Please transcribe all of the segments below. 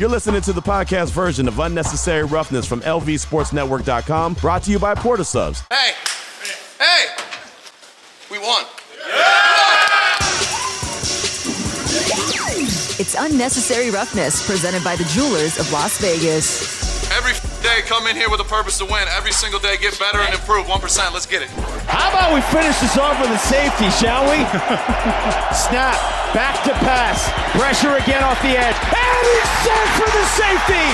You're listening to the podcast version of Unnecessary Roughness from LVSportsNetwork.com, brought to you by Port of Subs. Hey, hey, we won. It's Unnecessary Roughness, presented by the Jewelers of Las Vegas. Every day, come in here with a purpose to win. Every single day, get better and improve. 1%. Let's get it. How about we finish this off with a safety, shall we? Snap, back to pass, pressure again off the edge, and he's set for the safety.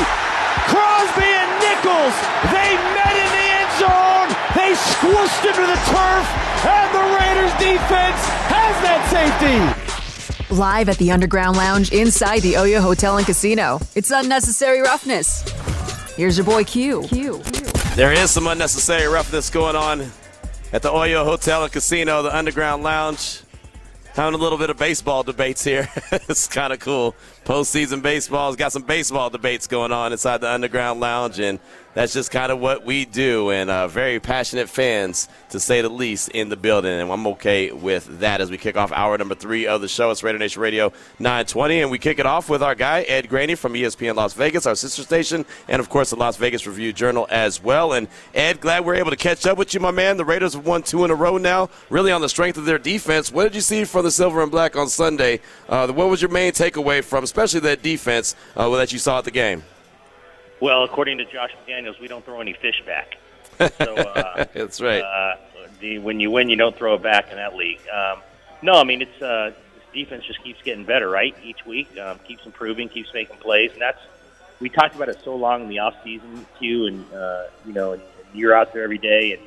Crosby and Nichols, they met in the end zone. They squished him to the turf, and the Raiders defense has that safety. Live at the Underground Lounge inside the Oyo Hotel and Casino. It's Unnecessary Roughness. Here's your boy Q. Q. There is some unnecessary roughness going on at the Oyo Hotel and Casino, the Underground Lounge. Having a little bit of baseball debates here. it's kind of cool. Postseason baseball's got some baseball debates going on inside the Underground Lounge, and that's just kind of what we do. And uh, very passionate fans, to say the least, in the building. And I'm okay with that as we kick off hour number three of the show. It's Raider Nation Radio 920. And we kick it off with our guy, Ed Graney from ESPN Las Vegas, our sister station, and of course the Las Vegas Review Journal as well. And Ed, glad we're able to catch up with you, my man. The Raiders have won two in a row now, really on the strength of their defense. What did you see from the Silver and Black on Sunday? Uh, what was your main takeaway from, especially that defense uh, that you saw at the game? Well, according to Josh McDaniels, we don't throw any fish back. So, uh, That's right. Uh, the, when you win, you don't throw it back in that league. Um, no, I mean it's uh, defense just keeps getting better, right? Each week, um, keeps improving, keeps making plays, and that's we talked about it so long in the off season, Q, and uh, you know, and, and you're out there every day, and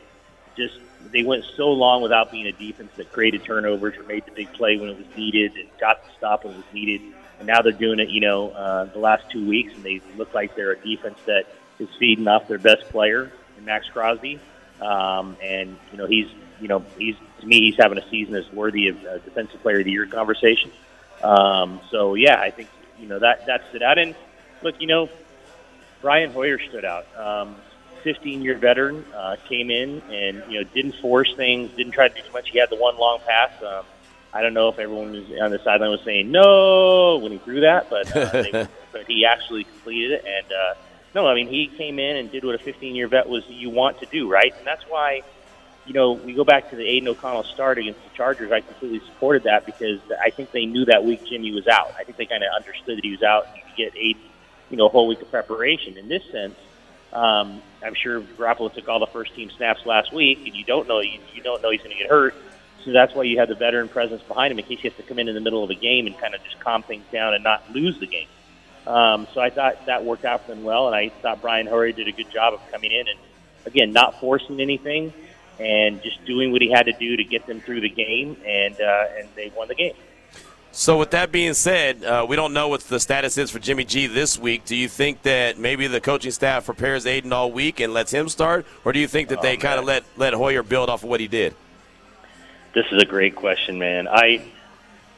just they went so long without being a defense that created turnovers or made the big play when it was needed and got the stop when it was needed. And now they're doing it, you know, uh, the last two weeks, and they look like they're a defense that is feeding off their best player, Maxx Crosby. Um, and you know, he's, you know, he's to me, he's having a season that's worthy of uh, defensive player of the year conversation. Um, so yeah, I think you know that that stood out. And look, you know, Brian Hoyer stood out. Um, 15 year veteran uh, came in and you know didn't force things, didn't try to do too much. He had the one long pass. Um, I don't know if everyone was on the sideline was saying no when he threw that, but uh, they, but he actually completed it. And uh, no, I mean he came in and did what a 15 year vet was you want to do, right? And that's why you know we go back to the Aidan O'Connell start against the Chargers. I completely supported that because I think they knew that week Jimmy was out. I think they kind of understood that he was out. And you could get Aidan, you know, a whole week of preparation. In this sense, um, I'm sure Garoppolo took all the first team snaps last week, and you don't know you, you don't know he's going to get hurt. So that's why you have the veteran presence behind him in case he has to come in in the middle of a game and kind of just calm things down and not lose the game. Um, so I thought that worked out for them well, and I thought Brian Hoyer did a good job of coming in and again not forcing anything and just doing what he had to do to get them through the game, and uh, and they won the game. So, with that being said, uh, we don't know what the status is for Jimmy G this week. Do you think that maybe the coaching staff prepares Aidan all week and lets him start, or do you think that Oh, they kind of let let Hoyer build off of what he did? This is a great question, man. I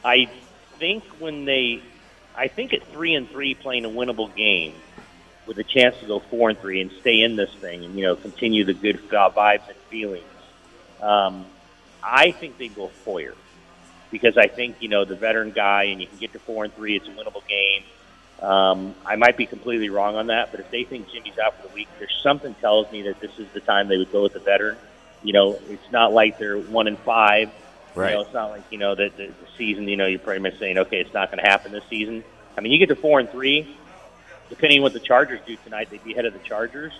I think when they I think at three and three playing a winnable game with a chance to go four and three and stay in this thing and you know continue the good vibes and feelings. Um, I think they go Hoyer because I think you know the veteran guy and you can get to four and three. It's a winnable game. Um, I might be completely wrong on that, but if they think Jimmy's out for the week, there's something tells me that this is the time they would go with the veteran. You know, it's not like they're one and five. Right. You know, it's not like you know that the, the season. You know, you're pretty much saying, okay, it's not going to happen this season. I mean, you get to four and three, depending on what the Chargers do tonight, they'd be ahead of the Chargers.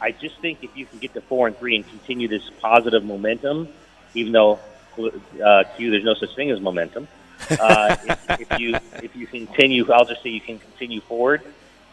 I just think if you can get to four and three and continue this positive momentum, even though uh, Q, there's no such thing as momentum. Uh, if, if you if you continue, I'll just say you can continue forward.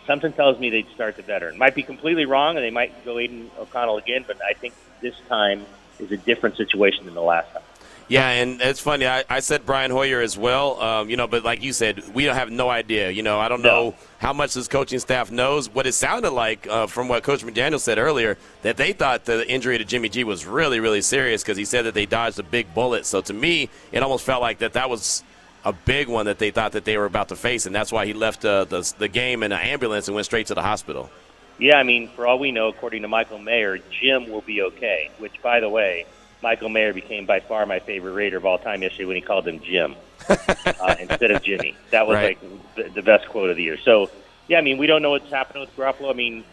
Something tells me they'd start the veteran. Might be completely wrong, and they might go Aidan O'Connell again. But I think this time is a different situation than the last time. Yeah, and it's funny. I, I said Brian Hoyer as well. Um, you know, but like you said, we don't have no idea. You know, I don't No. know how much this coaching staff knows. What it sounded like uh, from what Coach McDaniel said earlier, that they thought the injury to Jimmy G was really, really serious because he said that they dodged a big bullet. So to me, it almost felt like that that was a big one that they thought that they were about to face, and that's why he left uh, the the game in an ambulance and went straight to the hospital. Yeah, I mean, for all we know, according to Michael Mayer, Jim will be okay. Which, by the way, Michael Mayer became by far my favorite Raider of all time yesterday when he called him Jim uh, instead of Jimmy. That was Right. like the, the best quote of the year. So yeah, I mean, we don't know what's happening with Garoppolo. I mean,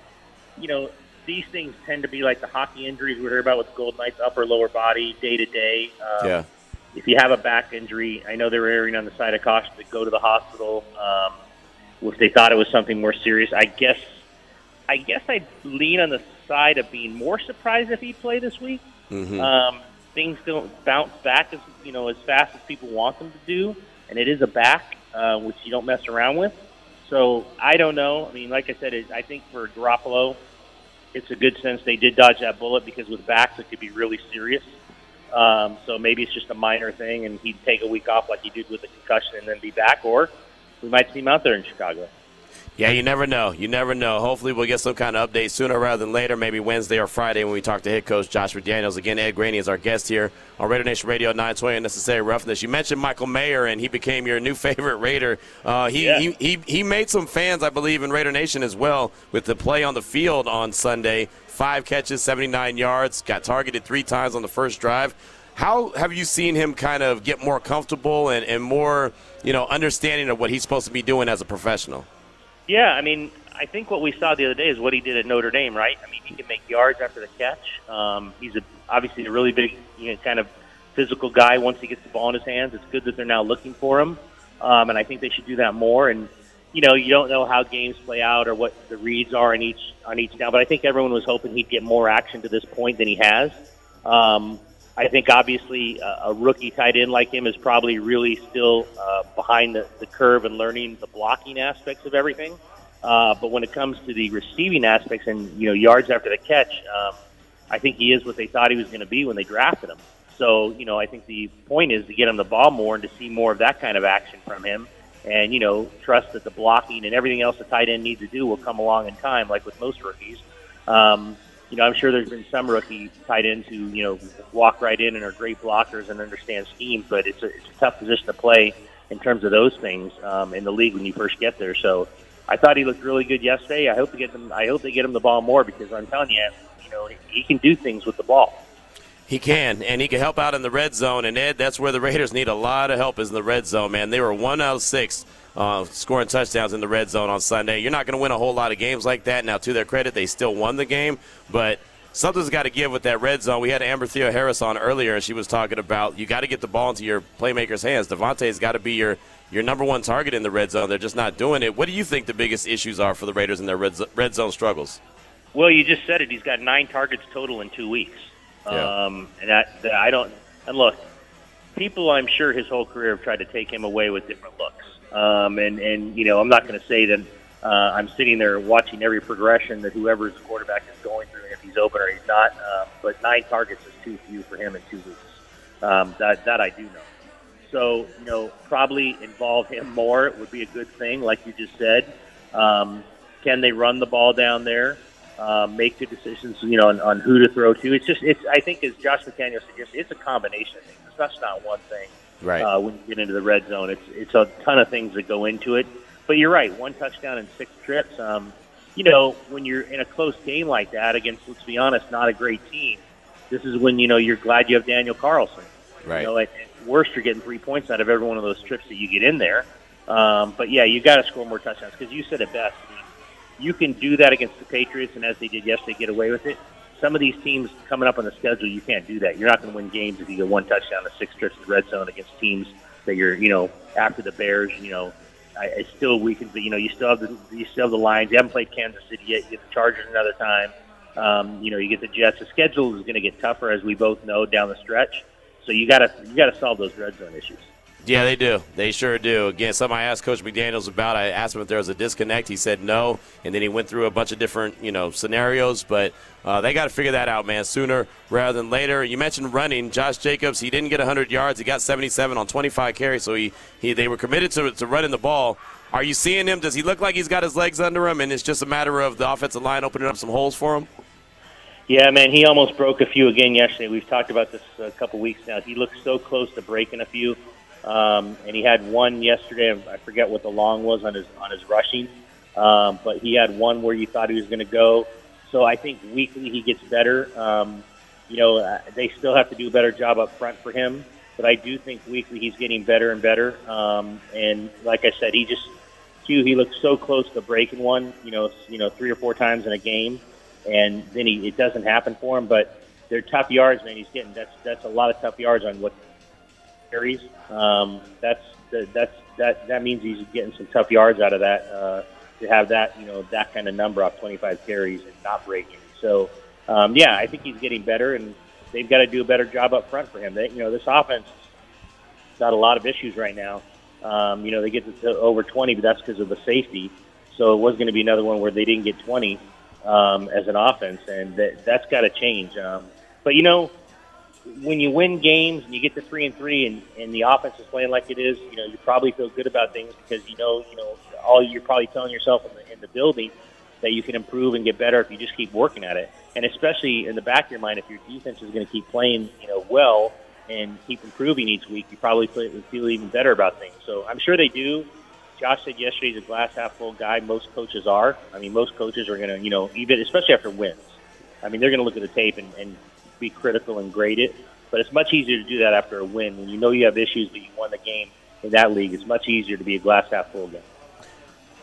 you know, these things tend to be like the hockey injuries we hear about with Golden Knights, upper lower body, day to day. Um, Yeah. If you have a back injury, I know they were erring on the side of caution to go to the hospital. Um, if they thought it was something more serious, I guess, I guess I'd lean on the side of being more surprised if he played this week. Mm-hmm. Um, things don't bounce back as you know as fast as people want them to do, and it is a back uh, which you don't mess around with. So I don't know. I mean, like I said, it, I think for Garoppolo, it's a good sense they did dodge that bullet because with backs it could be really serious. Um, so maybe it's just a minor thing, and he'd take a week off like he did with the concussion and then be back, or we might see him out there in Chicago. Yeah, you never know. You never know. Hopefully, we'll get some kind of update sooner rather than later, maybe Wednesday or Friday when we talk to head coach Josh McDaniels. Again, Ed Graney is our guest here on Raider Nation Radio 920 Necessary Roughness. You mentioned Michael Mayer, and he became your new favorite Raider. Uh, he, Yeah. he, he, he made some fans, I believe, in Raider Nation as well with the play on the field on Sunday. Five catches, 79 yards, got targeted three times on the first drive. How have you seen him kind of get more comfortable and, and more, you know, understanding of what he's supposed to be doing as a professional? Yeah, I mean, I think what we saw the other day is what he did at Notre Dame, right? I mean, he can make yards after the catch. Um, he's a, obviously a really big, you know, kind of physical guy. Once he gets the ball in his hands, it's good that they're now looking for him, um, and I think they should do that more. And you know, you don't know how games play out or what the reads are on each on each down, but I think everyone was hoping he'd get more action to this point than he has. Um, I think obviously a, rookie tight end like him is probably really still uh, behind the, the curve and learning the blocking aspects of everything. Uh, but when it comes to the receiving aspects and you know yards after the catch, um, I think he is what they thought he was going to be when they drafted him. So you know I think the point is to get him the ball more and to see more of that kind of action from him, and you know trust that the blocking and everything else the tight end needs to do will come along in time, like with most rookies. Um, you know, I'm sure there's been some rookie tight ends who, you know, walk right in and are great blockers and understand schemes, but it's a, it's a tough position to play in terms of those things um, in the league when you first get there. So I thought he looked really good yesterday. I hope to get them. I hope they get him the ball more because I'm telling you, you know, he can do things with the ball. He can, and he can help out in the red zone. And Ed, that's where the Raiders need a lot of help is in the red zone, man. They were one out of six uh, scoring touchdowns in the red zone on Sunday. You're not going to win a whole lot of games like that. Now, to their credit, they still won the game, but something's got to give with that red zone. We had Amber Theoharis on earlier, and she was talking about you got to get the ball into your playmakers' hands. Davante's got to be your your number one target in the red zone. They're just not doing it. What do you think the biggest issues are for the Raiders in their red, red zone struggles? Well, you just said it. He's got nine targets total in two weeks. Yeah. Um, and that, that I don't. And look, people, I'm sure his whole career have tried to take him away with different looks. Um, and and you know, I'm not going to say that uh, I'm sitting there watching every progression that whoever's the quarterback is going through, if he's open or he's not. Um, but nine targets is too few for him in two weeks. Um, that that I do know. So you know, probably involve him more would be a good thing, like you just said. Um, can they run the ball down there? Uh, make good decisions, you know, on, on who to throw to. It's just, it's. I think, as Josh McDaniel suggested, it's a combination of things. It's not not one thing. Right. Uh, when you get into the red zone, it's it's a ton of things that go into it. But you're right. One touchdown in six trips. Um, you know, when you're in a close game like that against, let's be honest, not a great team. This is when you know you're glad you have Daniel Carlson. Right. You know, at at worst, you're getting three points out of every one of those trips that you get in there. Um, but yeah, you got to score more touchdowns because you said it best. I mean, you can do that against the Patriots, and as they did yesterday, get away with it. Some of these teams coming up on the schedule, you can't do that. You're not going to win games if you get one touchdown to six trips to the red zone against teams that you're, you know, after the Bears. You know, I, I still weaken, but you know, you still have the you still have the Lions. You haven't played Kansas City yet. You get the Chargers another time. Um, you know, you get the Jets. The schedule is going to get tougher, as we both know, down the stretch. So you got to you got to solve those red zone issues. Yeah, they do. They sure do. Again, something I asked Coach McDaniels about. I asked him if there was a disconnect. He said no, and then he went through a bunch of different, you know, scenarios. But uh, they got to figure that out, man, sooner rather than later. You mentioned running. Josh Jacobs, he didn't get 100 yards. He got 77 on 25 carries, so he, he they were committed to, to running the ball. Are you seeing him? Does he look like he's got his legs under him, and it's just a matter of the offensive line opening up some holes for him? Yeah, man, he almost broke a few again yesterday. We've talked about this a couple weeks now. He looked so close to breaking a few, um, and he had one yesterday. I forget what the long was on his on his rushing, um, but he had one where you thought he was going to go. So I think weekly he gets better. Um, you know, uh, they still have to do a better job up front for him, but I do think weekly he's getting better and better. Um, and like I said, he just Q, he looks so close to breaking one, you know, you know, three or four times in a game, and then he it doesn't happen for him. But they're tough yards, man. He's getting that's that's a lot of tough yards on what carries. Um, that's that's that that means he's getting some tough yards out of that uh, to have that you know that kind of number off 25 carries and not breaking. So um, yeah, I think he's getting better, and they've got to do a better job up front for him. They, you know, this offense got a lot of issues right now. Um, you know, they get to over 20, but that's because of the safety. So it was going to be another one where they didn't get 20 um, as an offense, and that, that's got to change. Um, but you know, when you win games and you get to three and three, and, and the offense is playing like it is, you know, you probably feel good about things because you know, you know, all you're probably telling yourself in the, in the building that you can improve and get better if you just keep working at it. And especially in the back of your mind, if your defense is going to keep playing, you know, well and keep improving each week, you probably feel even better about things. So I'm sure they do. Josh said yesterday he's a glass half full guy. Most coaches are. I mean, most coaches are going to, you know, even especially after wins. I mean, they're going to look at the tape and, and be critical and grade it. But it's much easier to do that after a win when you know you have issues, but you won the game in that league. It's much easier to be a glass half full guy.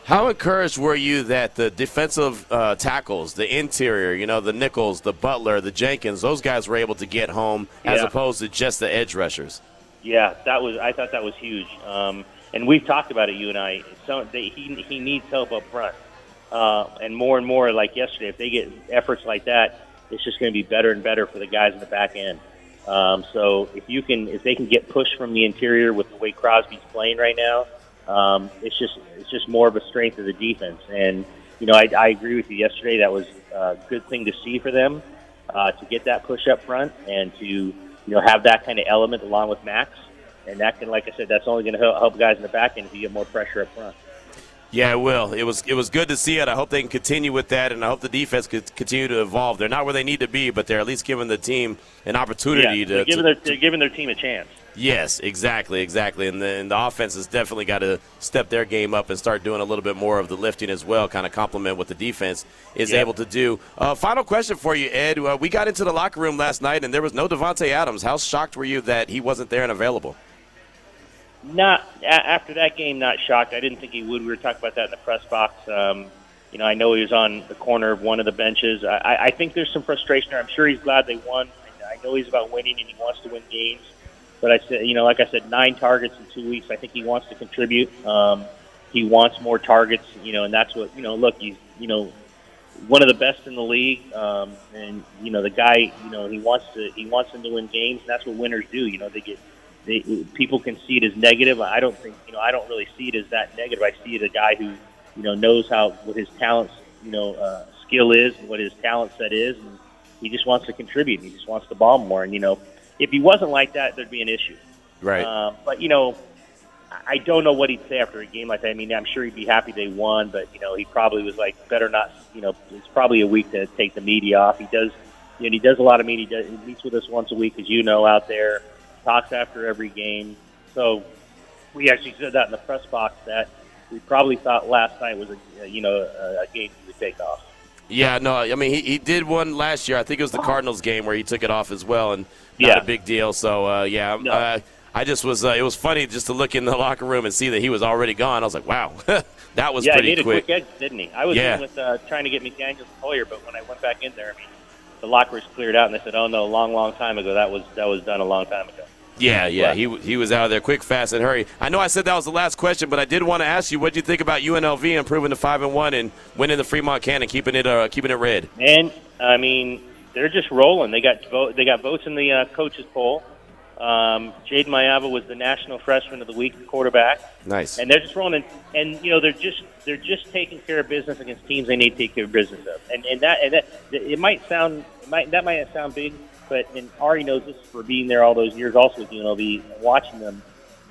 How encouraged were you that the defensive uh, tackles, the interior, you know, the Nichols, the Butler, the Jenkins, those guys were able to get home as Yeah. opposed to just the edge rushers? Yeah, that was. I thought that was huge. Um, and we've talked about it, you and I. So they, he he needs help up front, uh, and more and more. Like yesterday, if they get efforts like that, it's just going to be better and better for the guys in the back end. Um, so if you can, if they can get pushed from the interior with the way Crosby's playing right now, um, it's just it's just more of a strength of the defense. And you know, I, I agree with you. Yesterday, that was a good thing to see for them uh, to get that push up front and to you know have that kind of element along with Maxx. And that can, like I said, that's only going to help, guys in the back end if you get more pressure up front. Yeah, it will. It was it was good to see it. I hope they can continue with that, and I hope the defense could continue to evolve. They're not where they need to be, but they're at least giving the team an opportunity yeah, to, giving their they're giving their team a chance. Yes, exactly, exactly. And the, and the offense has definitely got to step their game up and start doing a little bit more of the lifting as well, kind of complement what the defense is Yeah. able to do. Uh, final question for you, Ed. Uh, we got into the locker room last night, and there was no Davante Adams. How shocked were you that he wasn't there and available? Not a- after that game, not shocked. I didn't think he would. We were talking about that in the press box. Um, you know, I know he was on the corner of one of the benches. I, I- think there's some frustration there. I'm sure he's glad they won. I know he's about winning and he wants to win games. But I said, you know, like I said, nine targets in two weeks. I think he wants to contribute. Um, he wants more targets, you know, and that's what you know. Look, he's you know one of the best in the league, um, and you know the guy, you know, he wants to he wants them to win games. And that's what winners do. You know, they get they people can see it as negative. I don't think you know I don't really see it as that negative. I see it as a guy who you know knows how what his talents you know uh, skill is, and what his talent set is, and he just wants to contribute. He just wants to ball more. And you know, if he wasn't like that, there'd be an issue. Right. Um, but you know, I don't know what he'd say after a game like that. I mean, I'm sure he'd be happy they won, but you know, he probably was like, better not. You know, it's probably a week to take the media off. He does, you know, he does a lot of media. He, does, he meets with us once a week, as you know, out there. Talks after every game. So we actually said that in the press box that we probably thought last night was a you know a, game he would take off. Yeah, no, I mean he, he did one last year. I think it was the Cardinals game where he took it off as well, and not Yeah. a big deal. So uh, yeah, No. uh, I just was uh, it was funny just to look in the locker room and see that he was already gone. I was like, wow, that was yeah, he pretty made a quick. quick exit, didn't he? I was Yeah. with uh, trying to get McDaniels Hoyer, but when I went back in there, I mean, the locker was cleared out, and they said, "Oh no, a long, long time ago. That was that was done a long time ago." Yeah, yeah, he he was out of there quick, fast, and hurry. I know I said that was the last question, but I did want to ask you, what do you think about UNLV improving to five and one and winning the Fremont Cannon, keeping it uh, keeping it red? And I mean, they're just rolling. They got vote, they got votes in the uh, coaches poll. Um, Jade Maiava was the National Freshman of the Week quarterback. Nice. and they're just rolling. And, and you know they're just they're just taking care of business against teams they need to take care of business of. And and that and that it might sound it might that might sound big, but and Ari knows this for being there all those years, also with UNLV, watching them.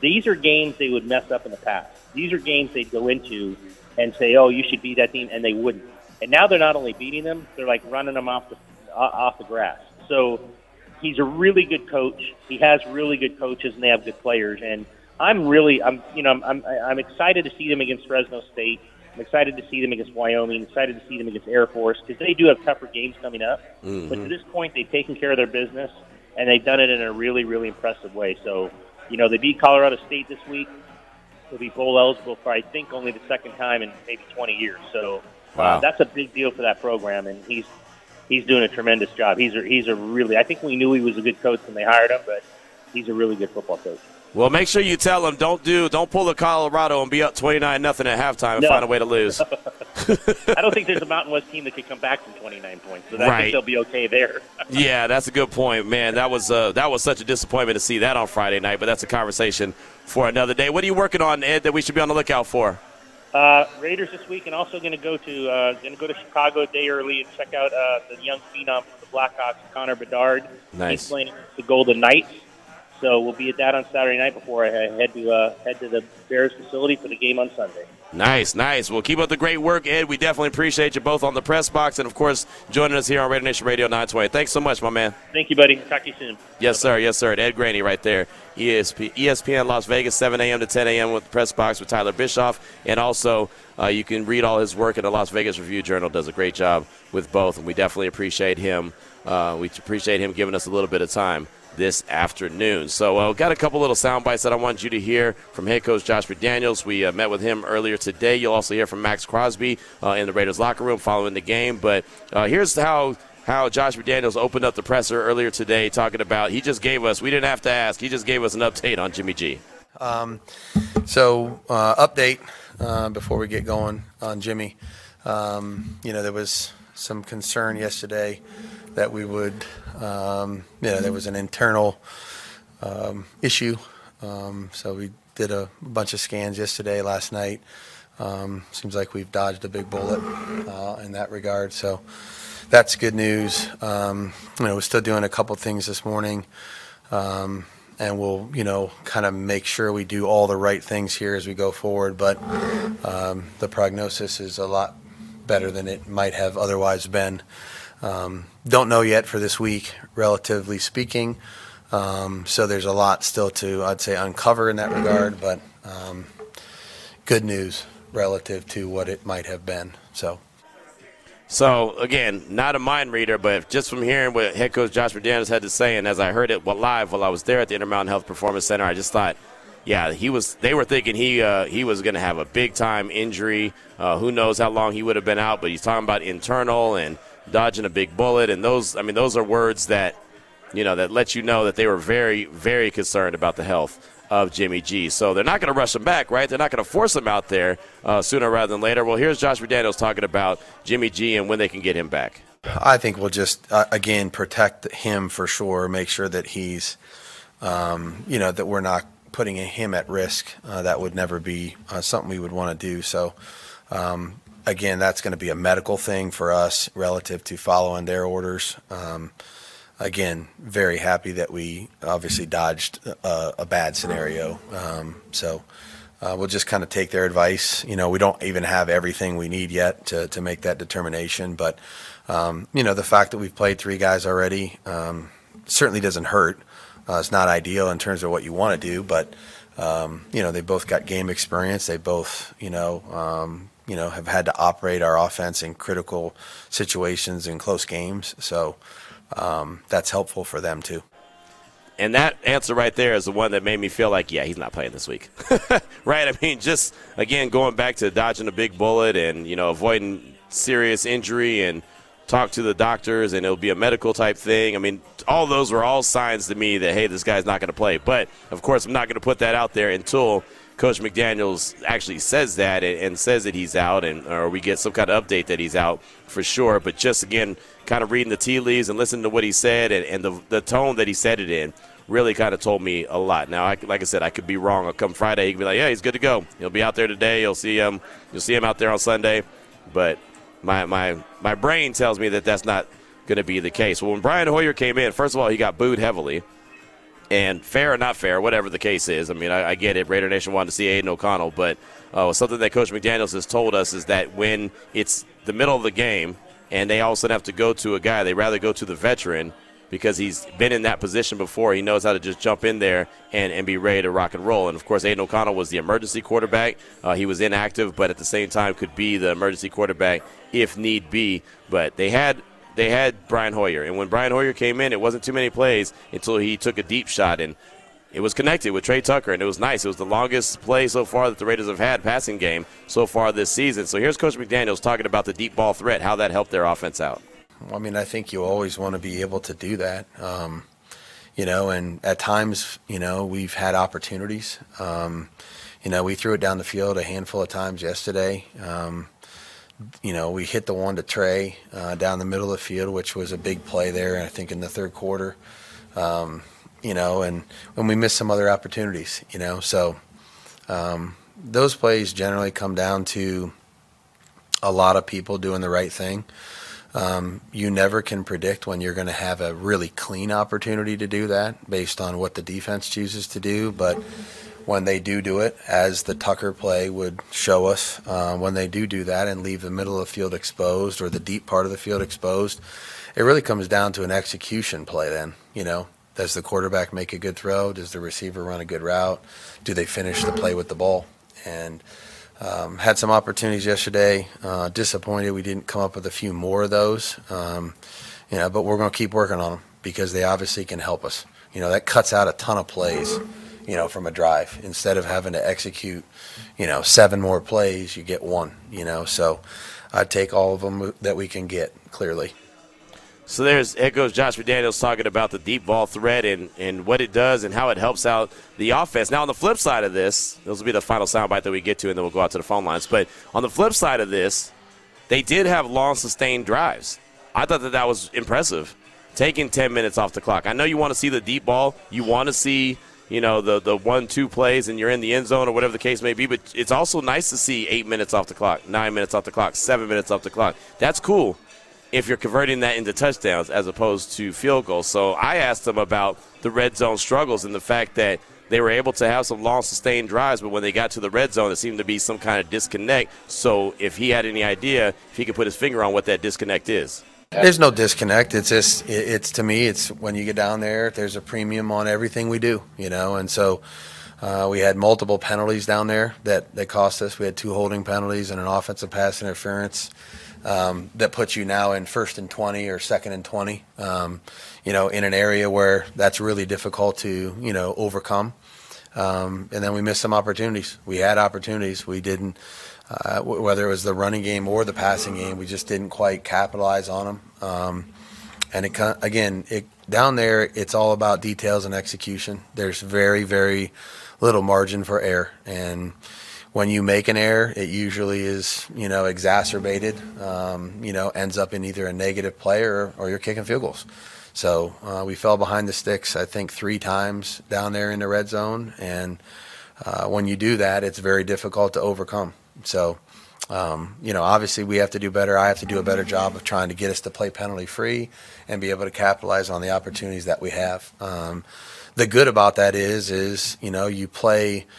These are games they would mess up in the past. These are games they'd go into and say, "Oh, you should beat that team," and they wouldn't. And now they're not only beating them; they're like running them off the off the grass. So he's a really good coach. He has really good coaches, and they have good players. And I'm really, I'm, you know, I'm, I'm, I'm excited to see them against Fresno State. I'm excited to see them against Wyoming. Excited to see them against Air Force because they do have tougher games coming up. But to this point, they've taken care of their business, and they've done it in a really, really impressive way. So, you know, they beat Colorado State this week. He'll be bowl eligible for I think only the second time in maybe 20 years. So Wow. uh, that's a big deal for that program, and he's he's doing a tremendous job. He's a, he's a really I think we knew he was a good coach when they hired him, but he's a really good football coach. Well, make sure you tell them don't do don't pull the Colorado and be up twenty nine nothing at halftime and No. find a way to lose. I don't think there's a Mountain West team that could come back from 29 points, so I Right. think they'll be okay there. yeah, that's a good point, man. That was uh, that was such a disappointment to see that on Friday night, but that's a conversation for another day. What are you working on, Ed? That we should be on the lookout for? Uh, Raiders this week, and also going to go to uh, going to go to Chicago a day early and check out uh, the young phenom from the Blackhawks, Connor Bedard. Nice. He's playing the Golden Knights, so we'll be at that on Saturday night before I head to uh, head to the Bears facility for the game on Sunday. Nice, nice. Well, keep up the great work, Ed. We definitely appreciate you both on the press box and, of course, joining us here on Radio Nation Radio 920. Thanks so much, my man. Thank you, buddy. Talk to you soon. Yes, sir. Yes, sir. Ed Graney right there. ESP, ESPN Las Vegas, 7 a.m. to 10 a.m. with the press box with Tyler Bischoff. And also, uh, you can read all his work at the Las Vegas Review Journal. Does a great job with both, and we definitely appreciate him. Uh, we appreciate him giving us a little bit of time this afternoon. So, uh, got a couple little sound bites that I want you to hear from head coach Josh McDaniels. We uh, met with him earlier today. You'll also hear from Maxx Crosby uh, in the Raiders locker room following the game. But uh, here's how how Josh McDaniels opened up the presser earlier today, talking about he just gave us, we didn't have to ask, he just gave us an update on Jimmy G. Um, So, uh, update uh, before we get going on Jimmy. Um, you know, there was some concern yesterday that we would, um, you know, there was an internal um, issue. Um, so we did a bunch of scans yesterday, last night. Um, seems like we've dodged a big bullet uh, in that regard. So that's good news. Um, you know, we're still doing a couple things this morning. Um, and we'll, you know, kind of make sure we do all the right things here as we go forward. But um, the prognosis is a lot better than it might have otherwise been. Um, don't know yet for this week, relatively speaking. Um, so there's a lot still to, I'd say, uncover in that regard. But um, good news relative to what it might have been. So. So, again, not a mind reader, but just from hearing what head coach Josh McDaniels had to say, and as I heard it live while I was there at the Intermountain Health Performance Center, I just thought, yeah, he was. They were thinking he uh, he was going to have a big time injury. Uh, who knows how long he would have been out? But he's talking about internal and dodging a big bullet, and those. I mean, those are words that you know that let you know that they were very very concerned about the health of Jimmy G. So they're not going to rush him back, right? They're not going to force him out there uh, sooner rather than later. Well, here's Josh McDaniels talking about Jimmy G and when they can get him back. I think we'll just uh, again protect him for sure. Make sure that he's, um, you know, that we're not putting him at risk. Uh, that would never be uh, something we would want to do. So, um, again, that's going to be a medical thing for us relative to following their orders. Um, again, very happy that we obviously dodged a, a bad scenario. Um, so. Uh, we'll just kind of take their advice. You know, we don't even have everything we need yet to, to make that determination. But, um, you know, the fact that we've played three guys already um, certainly doesn't hurt. Uh, it's not ideal in terms of what you want to do, but, um, you know, they both got game experience. They both, you know, um, you know, have had to operate our offense in critical situations in close games. So um, that's helpful for them, too. And that answer right there is the one that made me feel like, yeah, he's not playing this week. right? I mean, just again going back to dodging a big bullet and you know avoiding serious injury and talk to the doctors and it'll be a medical type thing. I mean, all those were all signs to me that hey, this guy's not going to play. But of course, I'm not going to put that out there until Coach McDaniel's actually says that and, says that he's out, and or we get some kind of update that he's out for sure. But just again, kind of reading the tea leaves and listening to what he said and, and the the tone that he said it in really kind of told me a lot. Now, I, like I said, I could be wrong. Come Friday, he could be like, yeah, he's good to go. He'll be out there today. You'll see him. You'll see him out there on Sunday. But my my my brain tells me that that's not going to be the case. Well, when Brian Hoyer came in, first of all, he got booed heavily. And fair or not fair, whatever the case is, I mean, I, I get it. Raider Nation wanted to see Aidan O'Connell, but uh, something that Coach McDaniels has told us is that when it's the middle of the game and they all of a sudden have to go to a guy, they rather go to the veteran because he's been in that position before. He knows how to just jump in there and, and be ready to rock and roll. And of course, Aidan O'Connell was the emergency quarterback. Uh, he was inactive, but at the same time could be the emergency quarterback if need be. But they had they had Brian Hoyer, and when Brian Hoyer came in, it wasn't too many plays until he took a deep shot and. it was connected with Tre Tucker, and it was nice. It was the longest play so far that the Raiders have had passing game so far this season. So here's Coach McDaniels talking about the deep ball threat, how that helped their offense out. I mean, I think you always want to be able to do that. Um, you know, and at times, you know, we've had opportunities. Um, you know, we threw it down the field a handful of times yesterday. Um, you know, we hit the one to Tre uh, down the middle of the field, which was a big play there, I think, in the third quarter. Um, you know, and when we missed some other opportunities, you know, so um, those plays generally come down to a lot of people doing the right thing. Um, you never can predict when you're going to have a really clean opportunity to do that based on what the defense chooses to do, but when they do do it, as the Tucker play would show us, uh, when they do do that and leave the middle of the field exposed or the deep part of the field exposed, it really comes down to an execution play. Then you know, does the quarterback make a good throw? Does the receiver run a good route? Do they finish the play with the ball? And um, had some opportunities yesterday. Uh, disappointed we didn't come up with a few more of those. Um, you know, but we're going to keep working on them because they obviously can help us. You know, that cuts out a ton of plays. You know, from a drive instead of having to execute, you know, seven more plays, you get one. You know, so I'd take all of them that we can get clearly. So there's it goes Josh McDaniels talking about the deep ball threat and, and what it does and how it helps out the offense. Now on the flip side of this, this will be the final soundbite that we get to, and then we'll go out to the phone lines. But on the flip side of this, they did have long sustained drives. I thought that that was impressive, taking 10 minutes off the clock. I know you want to see the deep ball, you want to see you know the the one two plays and you're in the end zone or whatever the case may be. But it's also nice to see eight minutes off the clock, nine minutes off the clock, seven minutes off the clock. That's cool if you're converting that into touchdowns as opposed to field goals. So I asked them about the red zone struggles and the fact that they were able to have some long sustained drives, but when they got to the red zone, it seemed to be some kind of disconnect. So if he had any idea, if he could put his finger on what that disconnect is. There's no disconnect. It's just, it's to me, it's when you get down there, there's a premium on everything we do, you know, and so. Uh, we had multiple penalties down there that, that cost us. We had two holding penalties and an offensive pass interference um, that puts you now in first and 20 or second and 20, um, you know, in an area where that's really difficult to, you know, overcome. Um, and then we missed some opportunities. We had opportunities. We didn't, uh, whether it was the running game or the passing game, we just didn't quite capitalize on them. Um, and it again, it, down there, it's all about details and execution. There's very, very little margin for error. And, when you make an error, it usually is, you know, exacerbated, um, you know, ends up in either a negative play or, or you're kicking field goals. So uh, we fell behind the sticks, I think, three times down there in the red zone. And uh, when you do that, it's very difficult to overcome. So, um, you know, obviously we have to do better. I have to do a better job of trying to get us to play penalty free and be able to capitalize on the opportunities that we have. Um, the good about that is, is, you know, you play –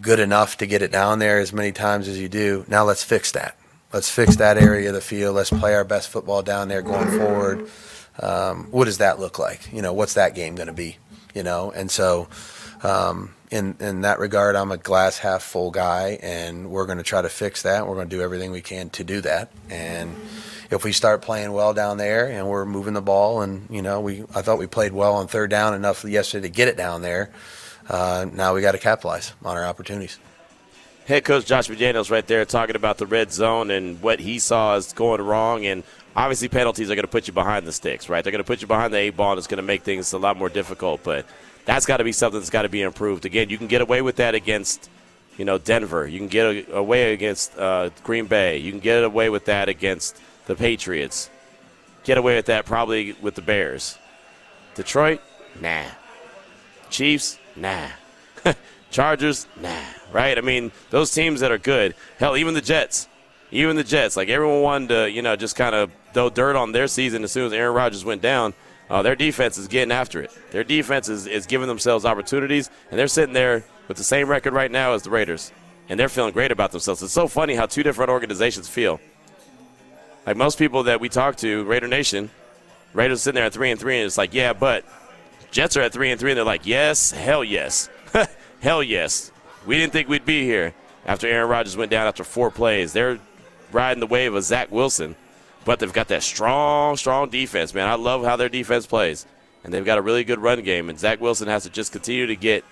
good enough to get it down there as many times as you do. Now let's fix that. Let's fix that area of the field. Let's play our best football down there going forward. Um, what does that look like? You know, what's that game going to be? You know, and so um, in in that regard, I'm a glass half full guy, and we're going to try to fix that. We're going to do everything we can to do that. And if we start playing well down there and we're moving the ball, and you know, we I thought we played well on third down enough yesterday to get it down there uh, now we got to capitalize on our opportunities. Head coach Josh McDaniels right there talking about the red zone and what he saw is going wrong. And obviously, penalties are going to put you behind the sticks, right? They're going to put you behind the eight ball, and it's going to make things a lot more difficult. But that's got to be something that's got to be improved. Again, you can get away with that against, you know, Denver. You can get away against uh, Green Bay. You can get away with that against the Patriots. Get away with that probably with the Bears. Detroit, nah. Chiefs, Nah. Chargers, nah. Right? I mean, those teams that are good. Hell, even the Jets. Even the Jets. Like everyone wanted to, you know, just kind of throw dirt on their season as soon as Aaron Rodgers went down. Uh, their defense is getting after it. Their defense is, is giving themselves opportunities, and they're sitting there with the same record right now as the Raiders, and they're feeling great about themselves. It's so funny how two different organizations feel. Like most people that we talk to, Raider Nation, Raiders sitting there at three and three, and it's like, yeah, but Jets are at three and three, and they're like, yes, hell yes, hell yes. We didn't think we'd be here after Aaron Rodgers went down after four plays. They're riding the wave of Zach Wilson, but they've got that strong, strong defense, man. I love how their defense plays, and they've got a really good run game. And Zach Wilson has to just continue to get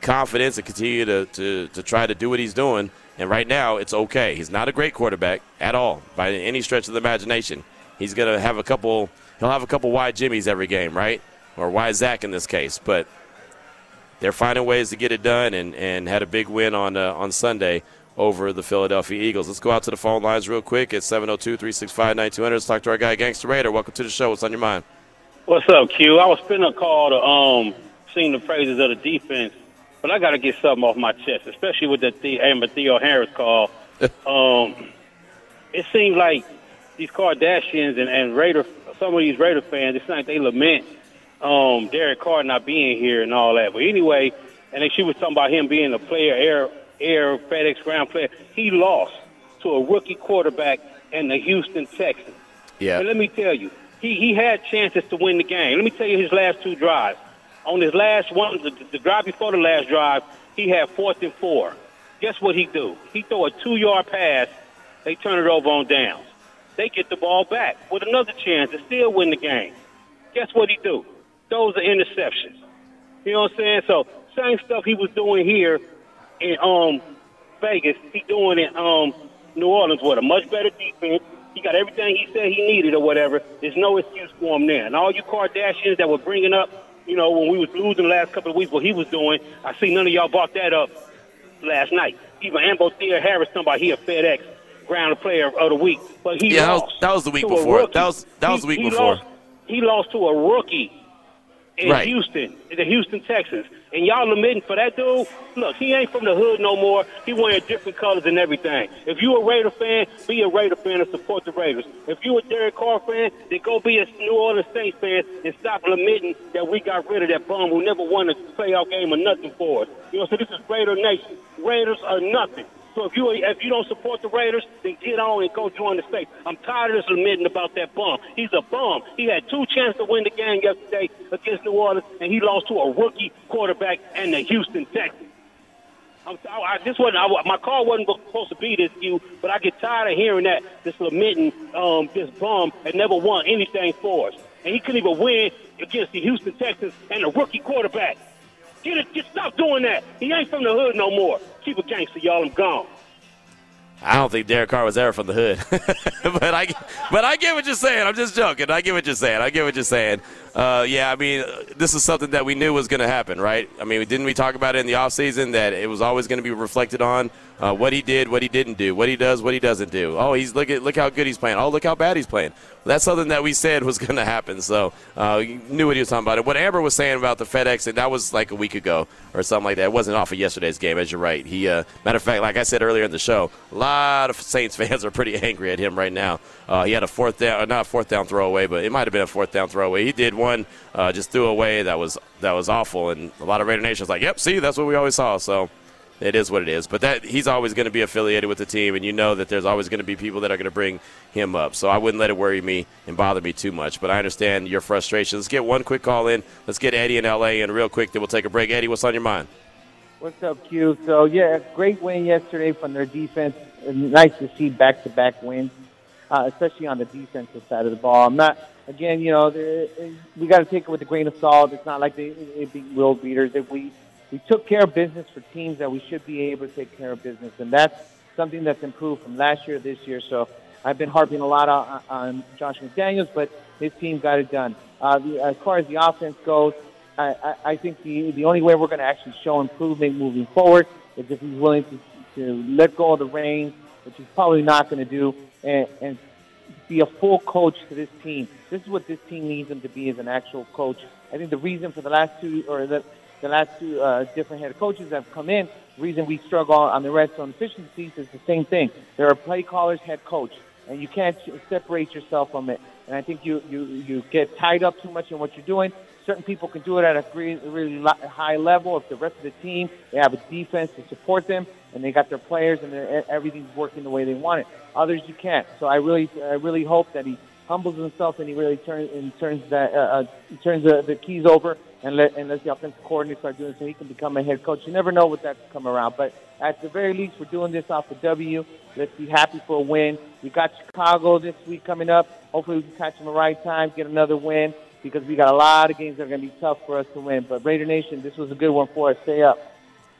confidence and continue to, to, to try to do what he's doing. And right now, it's okay. He's not a great quarterback at all by any stretch of the imagination. He's going to have a couple. He'll have a couple wide jimmies every game, right? Or wide Zach in this case, but they're finding ways to get it done, and, and had a big win on uh, on Sunday over the Philadelphia Eagles. Let's go out to the phone lines real quick at 702-365-9200. Let's talk to our guy, Gangster Raider. Welcome to the show. What's on your mind? What's up, Q? I was spinning a call to um sing the praises of the defense, but I got to get something off my chest, especially with the the Amber Theoharis call. um, it seems like these Kardashians and, and Raider, some of these Raider fans, it's like they lament um Derek Carr not being here and all that. But anyway, and then she was talking about him being a player, air air FedEx ground player. He lost to a rookie quarterback in the Houston Texans. Yeah. And let me tell you, he, he had chances to win the game. Let me tell you his last two drives. On his last one, the, the drive before the last drive, he had fourth and four. Guess what he do? He throw a two-yard pass. They turn it over on downs. They get the ball back with another chance to still win the game. Guess what he do? Those are interceptions. You know what I'm saying? So same stuff he was doing here in um Vegas, he doing it um New Orleans with a much better defense. He got everything he said he needed or whatever. There's no excuse for him there. And all you Kardashians that were bringing up, you know, when we was losing the last couple of weeks, what he was doing, I see none of y'all brought that up last night. Even Amber Theoharis talking about he a FedEx ground player of the week, but he Yeah, that was- lost that was the week before. That was- that was the week he before. Lost, he lost to a rookie in Right. Houston, the Houston Texans. And y'all lamenting for that dude? Look, he ain't from the hood no more. He wearing different colors and everything. If you a Raider fan, be a Raider fan and support the Raiders. If you a Derek Carr fan, then go be a New Orleans Saints fan and stop lamenting that we got rid of that bum who never won a playoff game or nothing for us. You know, so this is Raider Nation. Raiders are nothing. So if you if you don't support the Raiders, then get on and go join the state. I'm tired of this lamenting about that bum. He's a bum. He had two chances to win the game yesterday against New Orleans, and he lost to a rookie quarterback and the Houston Texans. I'm, I, I, this wasn't I, my call wasn't supposed to be this you, but I get tired of hearing that this lamenting um, this bum had never won anything for us, and he couldn't even win against the Houston Texans and a rookie quarterback. Get it, get stop doing that. He ain't from the hood no more. Keep it gangster, y'all. I'm gone. I don't think Derek Carr was ever from the hood, but I, but I get what you're saying. I'm just joking. I get what you're saying. I get what you're saying. Uh, yeah, I mean, this is something that we knew was going to happen, right? I mean, didn't we talk about it in the offseason that it was always going to be reflected on uh, what he did, what he didn't do, what he does, what he doesn't do. Oh, he's look at look how good he's playing. Oh, look how bad he's playing. That's something that we said was going to happen. So uh, you knew what he was talking about. What Amber was saying about the FedEx, and that was like a week ago or something like that. It wasn't off of yesterday's game, as you're right. He, uh, matter of fact, like I said earlier in the show, a lot of Saints fans are pretty angry at him right now. Uh, he had a fourth down, not a fourth down throwaway, but it might have been a fourth down throwaway. He did one, uh, just threw away that was that was awful, and a lot of Raider Nation's like, "Yep, see, that's what we always saw." So it is what it is. But that he's always going to be affiliated with the team, and you know that there's always going to be people that are going to bring him up. So I wouldn't let it worry me and bother me too much. But I understand your frustration. Let's get one quick call in. Let's get Eddie in L.A. in real quick. Then we'll take a break. Eddie, what's on your mind? What's up, Q? So yeah, great win yesterday from their defense. Nice to see back-to-back wins, uh, especially on the defensive side of the ball. I'm not. Again, you know, we got to take it with a grain of salt. It's not like they, they beat world beaters. That we we took care of business for teams that we should be able to take care of business, and that's something that's improved from last year to this year. So I've been harping a lot on, on Josh McDaniels, but his team got it done. Uh, the, as far as the offense goes, I, I, I think the the only way we're going to actually show improvement moving forward is if he's willing to, to let go of the reins, which he's probably not going to do, and, and be a full coach to this team. This is what this team needs him to be as an actual coach. I think the reason for the last two or the the last two uh, different head coaches that have come in, reason we struggle on the red zone efficiencies is the same thing. There are play callers, head coach, and you can't separate yourself from it. And I think you you you get tied up too much in what you're doing. Certain people can do it at a really, really high level. If the rest of the team they have a defense to support them, and they got their players, and everything's working the way they want it. Others you can't. So I really, I really hope that he humbles himself and he really turns and turns that uh, uh, turns the, the keys over and let the offensive coordinator start doing so he can become a head coach. You never know what that's come around, but at the very least, we're doing this off the W. Let's be happy for a win. We got Chicago this week coming up. Hopefully, we can catch them the right time, get another win. because we got a lot of games that are going to be tough for us to win. But Raider Nation, this was a good one for us. Stay up.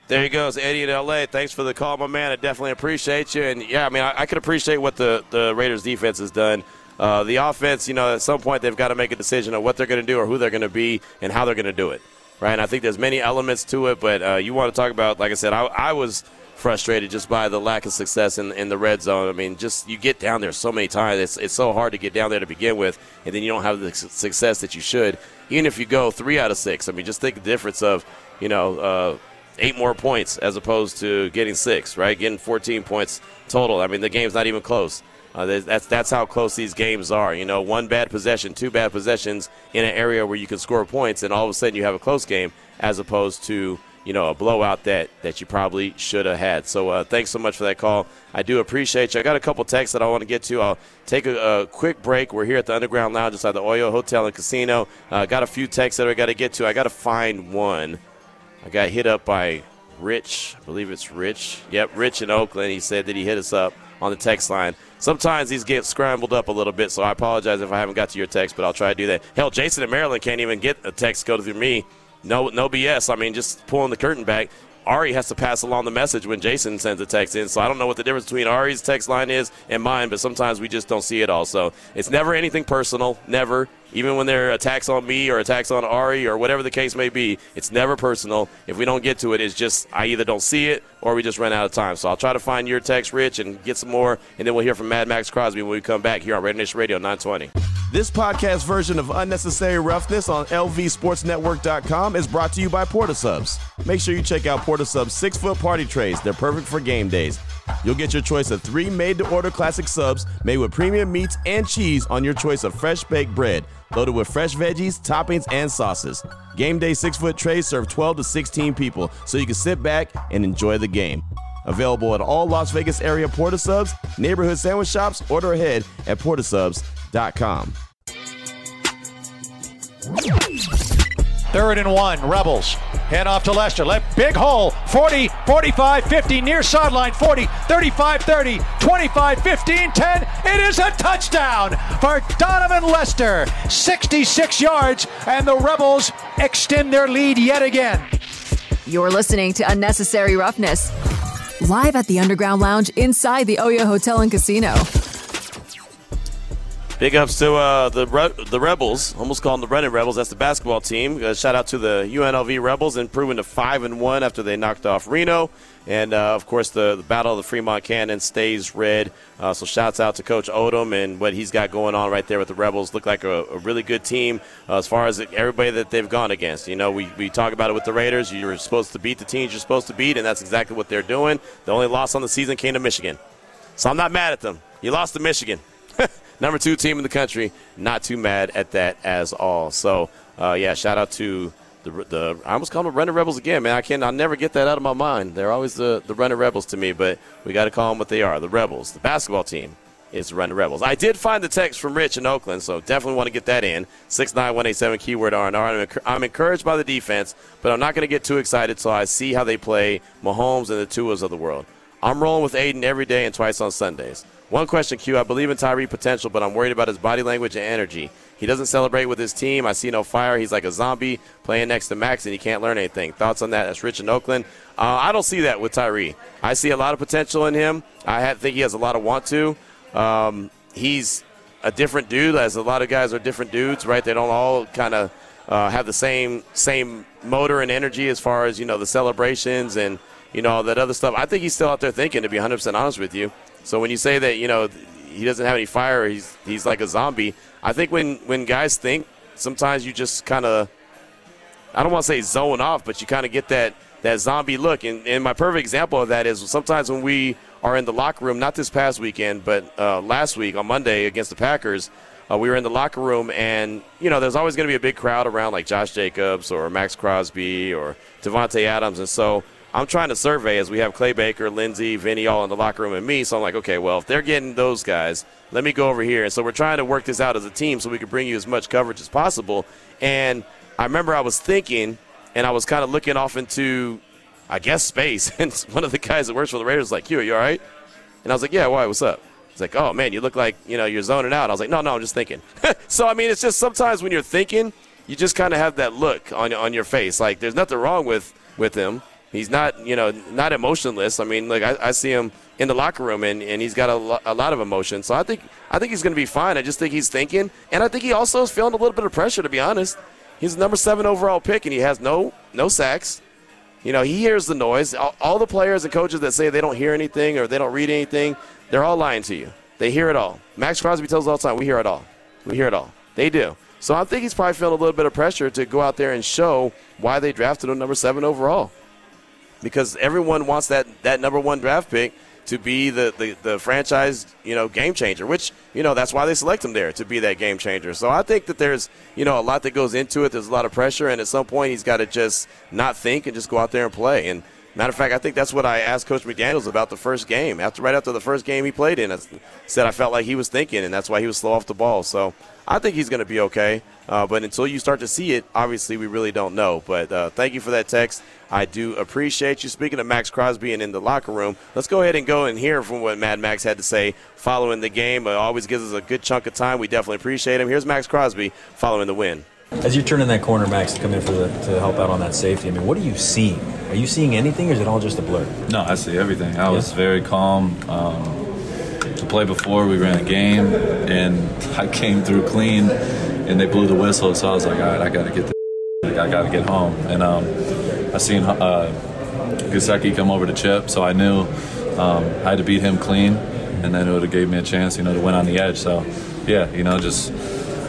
There he goes, Eddie in LA. Thanks for the call, my man. I definitely appreciate you. And yeah, I mean, I, I could appreciate what the, the Raiders defense has done. Uh, the offense, you know, at some point they've got to make a decision on what they're going to do or who they're going to be and how they're going to do it. Right? And I think there's many elements to it, but uh, you want to talk about, like I said, I, I was frustrated just by the lack of success in, in the red zone. I mean, just you get down there so many times. It's, it's so hard to get down there to begin with, and then you don't have the success that you should. Even if you go three out of six, I mean, just think the difference of, you know, uh, eight more points as opposed to getting six, right? Getting 14 points total. I mean, the game's not even close. Uh, that's that's how close these games are. You know, one bad possession, two bad possessions in an area where you can score points, and all of a sudden you have a close game, as opposed to you know a blowout that that you probably should have had. So uh, thanks so much for that call. I do appreciate you. I got a couple texts that I want to get to. I'll take a, a quick break. We're here at the Underground Lounge inside the Oyo Hotel and Casino. Uh, got a few texts that I got to get to. I got to find one. I got hit up by Rich. I believe it's Rich. Yep, Rich in Oakland. He said that he hit us up on the text line. Sometimes these get scrambled up a little bit, so I apologize if I haven't got to your text, but I'll try to do that. Hell, Jason in Maryland can't even get a text go through me. No, no BS. I mean, just pulling the curtain back. Ari has to pass along the message when Jason sends a text in. So I don't know what the difference between Ari's text line is and mine, but sometimes we just don't see it all. So it's never anything personal, never. Even when there are attacks on me or attacks on Ari or whatever the case may be, it's never personal. If we don't get to it, it's just I either don't see it or we just run out of time. So I'll try to find your text, Rich, and get some more, and then we'll hear from Mad Maxx Crosby when we come back here on Raider Nation Radio 920. This podcast version of Unnecessary Roughness on LVSportsNetwork.com is brought to you by Port of Subs. Make sure you check out Port of Subs six foot party trays. They're perfect for game days. You'll get your choice of three made to order classic subs made with premium meats and cheese on your choice of fresh baked bread, loaded with fresh veggies, toppings, and sauces. Game day six foot trays serve 12 to 16 people, so you can sit back and enjoy the game. Available at all Las Vegas area Port of Subs, neighborhood sandwich shops, order ahead at portofsubs.com. Third and one, Rebels. Head off to Lester. Let big hole. 40, 45, 50, near sideline. 40, 35, 30, 25, 15, 10. It is a touchdown for Donavyn Lester. 66 yards, and the Rebels extend their lead yet again. You're listening to Unnecessary Roughness, live at the Underground Lounge inside the Oyo Hotel and Casino. Big ups to uh, the Re- the Rebels. Almost call them the Running Rebels. That's the basketball team. Uh, shout out to the UNLV Rebels, improving to five and one after they knocked off Reno. And uh, of course, the, the Battle of the Fremont Cannon stays red. Uh, so shouts out to Coach Odom and what he's got going on right there with the Rebels. Look like a, a really good team uh, as far as everybody that they've gone against. You know, we, we talk about it with the Raiders. You're supposed to beat the teams you're supposed to beat, and that's exactly what they're doing. The only loss on the season came to Michigan. So I'm not mad at them. You lost to Michigan. number two team in the country. Not too mad at that as all. So, uh, yeah, shout out to the, the I almost call them Runner Rebels again, man. I can I never get that out of my mind. They're always the the Running Rebels to me, but we got to call them what they are. The Rebels, the basketball team. Is the Running Rebels. I did find the text from Rich in Oakland, so definitely want to get that in. Six nine one eight seven keyword R and R. I'm encouraged by the defense, but I'm not going to get too excited until I see how they play Mahomes and the Tuas of the world. I'm rolling with Aidan every day and twice on Sundays. One question, Q. I believe in Tyree potential, but I'm worried about his body language and energy. He doesn't celebrate with his team. I see no fire. He's like a zombie playing next to Maxx, and he can't learn anything. Thoughts on that? That's Rich in Oakland. Uh, I don't see that with Tyree. I see a lot of potential in him. I think he has a lot of want to. Um, he's a different dude, as a lot of guys are different dudes, right? They don't all kind of uh, have the same same motor and energy as far as you know the celebrations and you know all that other stuff. I think he's still out there thinking, to be 100 percent honest with you. So when you say that, you know, he doesn't have any fire, he's he's like a zombie. I think when when guys think, sometimes you just kind of, I don't want to say zone off, but you kind of get that that zombie look. And, and my perfect example of that is sometimes when we are in the locker room, not this past weekend, but uh, last week on Monday against the Packers. Uh, we were in the locker room, and you know, there's always going to be a big crowd around, like Josh Jacobs or Maxx Crosby or Davante Adams, and so I'm trying to survey as we have Clay Baker, Lindsey, Vinny all in the locker room and me. So I'm like, okay, well, if they're getting those guys, let me go over here. And so we're trying to work this out as a team so we can bring you as much coverage as possible. And I remember I was thinking, and I was kind of looking off into, I guess, space. And one of the guys that works for the Raiders was like, Q, are you all right? And I was like, yeah, why? What's up? He's like, oh man, you look like you know you're zoning out. I was like, no, no, I'm just thinking. so I mean, it's just sometimes when you're thinking, you just kind of have that look on on your face. Like there's nothing wrong with with him. He's not you know not emotionless. I mean, like I, I see him in the locker room and, and he's got a, lo- a lot of emotion. So I think I think he's going to be fine. I just think he's thinking, and I think he also is feeling a little bit of pressure. To be honest, he's number seven overall pick and he has no no sacks. You know, he hears the noise. All, all the players and coaches that say they don't hear anything or they don't read anything, they're all lying to you. They hear it all. Maxx Crosby tells us all the time, we hear it all. We hear it all. They do. So I think he's probably feeling a little bit of pressure to go out there and show why they drafted him number seven overall. Because everyone wants that, that number one draft pick to be the, the, the franchise, you know, game changer, which, you know, that's why they select him there to be that game changer. So I think that there's, you know, a lot that goes into it. There's a lot of pressure, and at some point he's got to just not think and just go out there and play. And matter of fact, I think that's what I asked Coach McDaniels about the first game. After right after the first game he played in, I said I felt like he was thinking, and that's why he was slow off the ball. So I think he's going to be okay. Uh, but until you start to see it, obviously we really don't know. But uh, thank you for that text. I do appreciate you. Speaking of Maxx Crosby and in the locker room, let's go ahead and go and hear from what Mad Maxx had to say following the game. It always gives us a good chunk of time. We definitely appreciate him. Here's Maxx Crosby following the win. As you're turning that corner, Maxx, to come in for the, to help out on that safety, I mean, what are you seeing? Are you seeing anything, or is it all just a blur? No, I see everything. I was very calm. Um, the play before, we ran a game, and I came through clean, and they blew the whistle. So I was like, all right, I got to get this. Like, I got to get home. And um, I seen uh, Gesicki come over to chip, so I knew um, I had to beat him clean, and then it would have gave me a chance, you know, to win on the edge. So, yeah, you know, just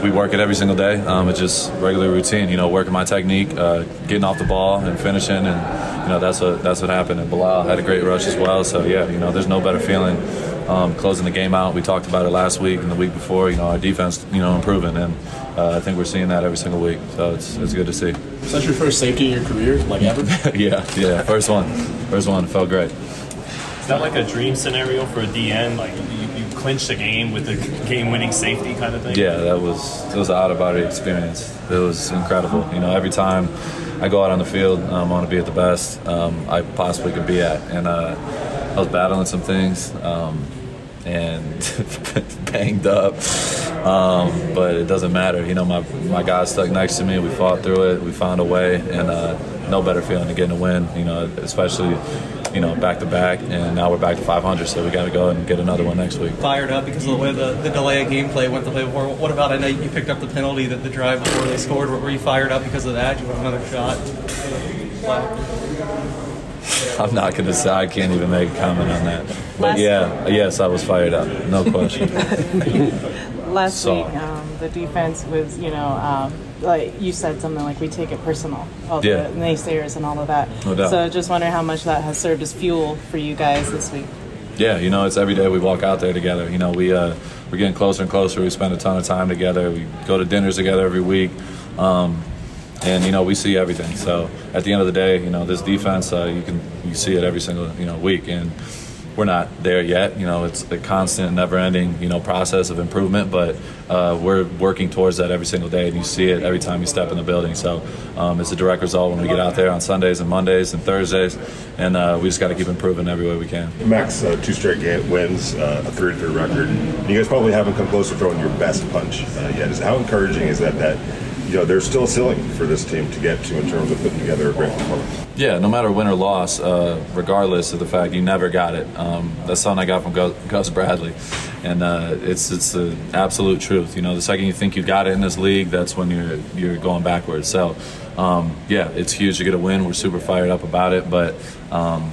we work it every single day. Um, it's just regular routine, you know, working my technique, uh, getting off the ball and finishing, and you know that's what that's what happened. And Bilal had a great rush as well. So yeah, you know, there's no better feeling um, closing the game out. We talked about it last week and the week before. You know, our defense, you know, improving, and uh, I think we're seeing that every single week. So it's it's good to see. Is that your first safety in your career, like ever? yeah, yeah, first one, first one felt great. Is that like a dream scenario for a DN? Like you, you clinch the game with the game-winning safety kind of thing? Yeah, that was it was an out of body experience. It was incredible. You know, every time I go out on the field, um, I want to be at the best um, I possibly could be at, and uh, I was battling some things. Um, and banged up, um, but it doesn't matter. You know, my my guy stuck next to me. We fought through it. We found a way, and uh, no better feeling than getting a win. You know, especially you know, back to back, and now we're back to 500. So we got to go and get another one next week. Fired up because of the way the, the delay of gameplay went the play before. What about? I know you picked up the penalty that the drive before they scored. Were you fired up because of that? You want another shot? I'm not going to say. I can't even make a comment on that. But yeah, yes, I was fired up. No question. Last So- week, um, the defense was, you know, um, like you said something like we take it personal, all Yeah. the naysayers and all of that. No doubt. So just wondering how much that has served as fuel for you guys this week. Yeah, you know, it's every day we walk out there together. You know, we uh, we're getting closer and closer. We spend a ton of time together. We go to dinners together every week, um, and you know, we see everything. So at the end of the day, you know, this defense, uh, you can you see it every single you know week, and we're not there yet. You know, it's a constant, never-ending you know process of improvement, but uh, we're working towards that every single day, and you see it every time you step in the building. So um, it's a direct result when we get out there on Sundays and Mondays and Thursdays, and uh, we just got to keep improving every way we can. Maxx, uh, two straight wins, uh, a 33 record. You guys probably haven't come close to throwing your best punch uh, yet. How encouraging is that? That you know there's still a ceiling for this team to get to in terms of putting together a great performance. Yeah, no matter win or loss, uh, regardless of the fact you never got it. Um, that's something I got from Gus, Bradley, and uh, it's it's the absolute truth. You know, the second you think you got it in this league, that's when you're you're going backwards. So, um, yeah, it's huge to get a win. We're super fired up about it, but um,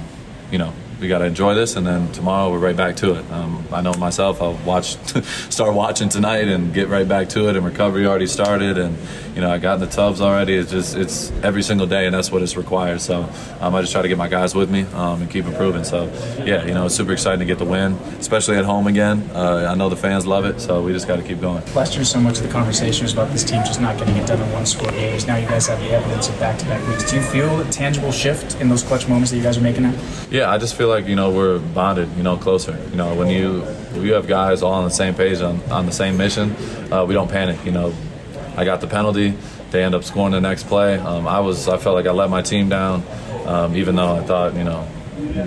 you know. We got to enjoy this, and then tomorrow we're right back to it. Um, I know myself. I'll watch, start watching tonight, and get right back to it. And recovery already started, and you know I got in the tubs already. It's just it's every single day, and that's what it's required. So um, I just try to get my guys with me um, and keep improving. So yeah, you know it's super exciting to get the win, especially at home again. Uh, I know the fans love it, so we just got to keep going. Last year, so much of the conversation was about this team just not getting it done in one score games. Now you guys have the evidence of back to back weeks. Do you feel a tangible shift in those clutch moments that you guys are making now? Yeah, I just feel like you know we're bonded, you know, closer. You know, when you you have guys all on the same page on, on the same mission, uh, we don't panic. You know, I got the penalty, they end up scoring the next play. Um, I was I felt like I let my team down, um, even though I thought you know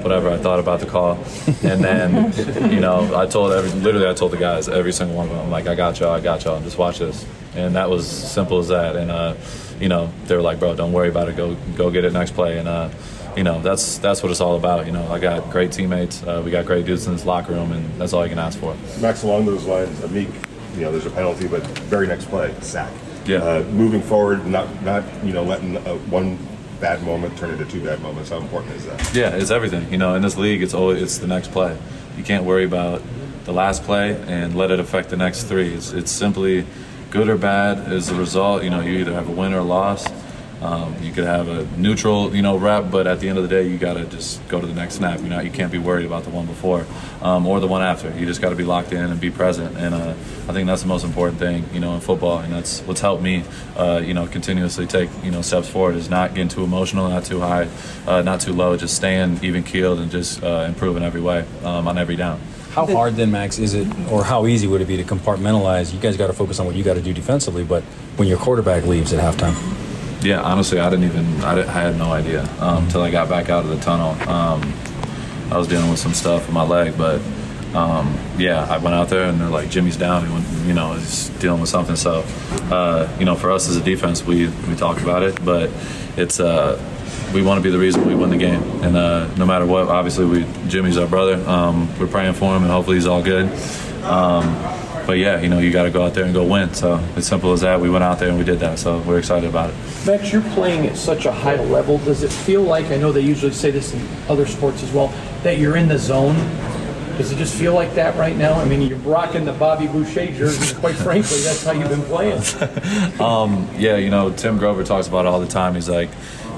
whatever I thought about the call, and then you know I told every literally I told the guys every single one of them I'm like I got y'all I got y'all. Just watch this, and that was simple as that, and uh, you know they were like bro don't worry about it. Go go get it next play, and uh, you know that's that's what it's all about. You know I got great teammates, uh, we got great dudes in this locker room, and that's all you can ask for. Maxx, along those lines, Amik, you know, there's a penalty, but very next play, sack. Yeah. Uh, moving forward, not not you know letting uh, one bad moment turn into two bad moments. How important is that? Yeah, it's everything. You know, in this league, it's always it's the next play. You can't worry about the last play and let it affect the next three. It's, it's simply good or bad as a result. You know, you either have a win or a loss. Um, you could have a neutral, you know, rep, but at the end of the day, you got to just go to the next snap. You know, you can't be worried about the one before um, or the one after. You just got to be locked in and be present. And uh, I think that's the most important thing, you know, in football. And that's what's helped me, uh, you know, continuously take, you know, steps forward is not getting too emotional, not too high, uh, not too low, just staying even keeled and just uh, improving every way um, on every down. How hard then, Maxx, is it, or how easy would it be to compartmentalize? You guys got to focus on what you got to do defensively, but when your quarterback leaves at halftime. Yeah, honestly, I didn't even. I, didn't, I had no idea um, until I got back out of the tunnel. Um, I was dealing with some stuff with my leg, but um, yeah, I went out there and they're like, Jimmy's down. Went, you know, he's dealing with something. So, uh, you know, for us as a defense, we we talk about it, but it's uh, we want to be the reason we win the game. And uh, no matter what, obviously, we Jimmy's our brother. Um, we're praying for him, and hopefully, he's all good. Um, but yeah, you know, you got to go out there and go win. So it's simple as that. We went out there and we did that. So we're excited about it. Maxx, you're playing at such a high level. Does it feel like, I know they usually say this in other sports as well, that you're in the zone? Does it just feel like that right now? I mean, you're rocking the Bobby Boucher jersey. Quite frankly, that's how you've been playing. um, yeah, you know, Tim Grover talks about it all the time. He's like,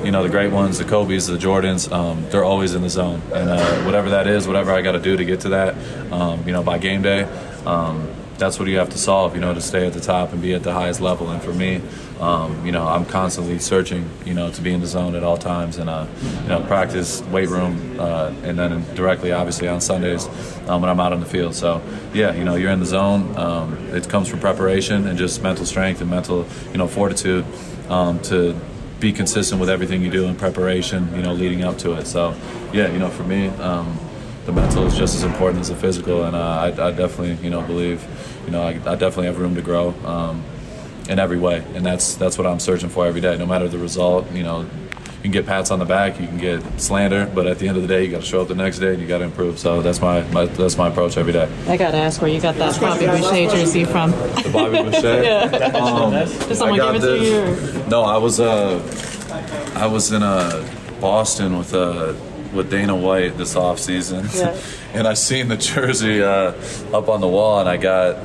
you know, the great ones, the Kobe's, the Jordans, um, they're always in the zone. And uh, whatever that is, whatever I got to do to get to that, um, you know, by game day, um, that's what you have to solve, you know, to stay at the top and be at the highest level. And for me, um, you know, I'm constantly searching, you know, to be in the zone at all times and, uh, you know, practice, weight room, uh, and then directly, obviously, on Sundays um, when I'm out on the field. So, yeah, you know, you're in the zone. Um, it comes from preparation and just mental strength and mental, you know, fortitude um, to be consistent with everything you do in preparation, you know, leading up to it. So, yeah, you know, for me, um, the mental is just as important as the physical, and uh, I, I, definitely, you know, believe, you know, I, I definitely have room to grow um, in every way, and that's that's what I'm searching for every day, no matter the result. You know, you can get pats on the back, you can get slander, but at the end of the day, you got to show up the next day and you got to improve. So that's my, my that's my approach every day. I got to ask where you got that Bobby Boucher jersey from. The Bobby Boucher. yeah. Um, Did someone give it to you? Or? No, I was uh, I was in uh, Boston with uh, with Dana White this off season, Yeah. and I seen the jersey uh, up on the wall, and I got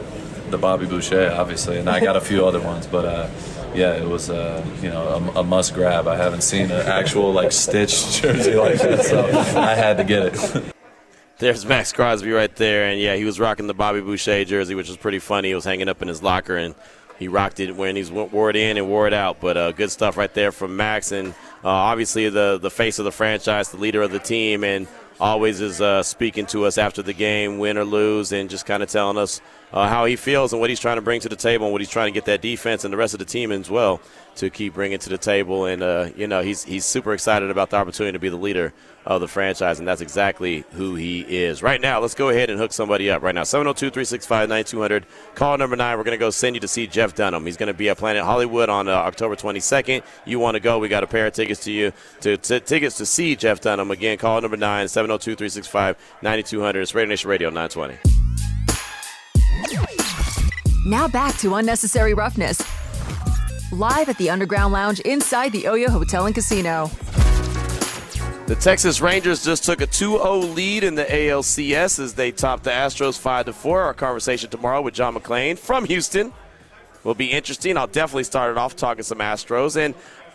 the Bobby Boucher, obviously, and I got a few other ones, but. Uh, yeah, it was uh, you know a, a must grab. I haven't seen an actual like stitched jersey like that, so I had to get it. There's Maxx Crosby right there, and yeah, he was rocking the Bobby Boucher jersey, which was pretty funny. He was hanging up in his locker, and he rocked it when he wore it in and wore it out. But uh, good stuff right there from Maxx, and uh, obviously the the face of the franchise, the leader of the team, and always is uh, speaking to us after the game, win or lose, and just kind of telling us uh, how he feels and what he's trying to bring to the table, and what he's trying to get that defense and the rest of the team as well to keep bringing to the table. And uh, you know, he's he's super excited about the opportunity to be the leader of the franchise, and that's exactly who he is. Right now, let's go ahead and hook somebody up right now. 702 365 9200. Call number nine. We're going to go send you to see Jeff Dunham. He's going to be at Planet Hollywood on uh, October 22nd. You want to go? We got a pair of tickets to you, to, tickets to see Jeff Dunham. Again, call number nine, 702 365 9200. It's Raider Nation Radio 920. Now back to Unnecessary Roughness. Live at the Underground Lounge inside the Oyo Hotel and Casino. The Texas Rangers just took a 2-0 lead in the ALCS as they topped the Astros 5-4. Our conversation tomorrow with John McClain from Houston will be interesting. I'll definitely start it off talking some Astros. And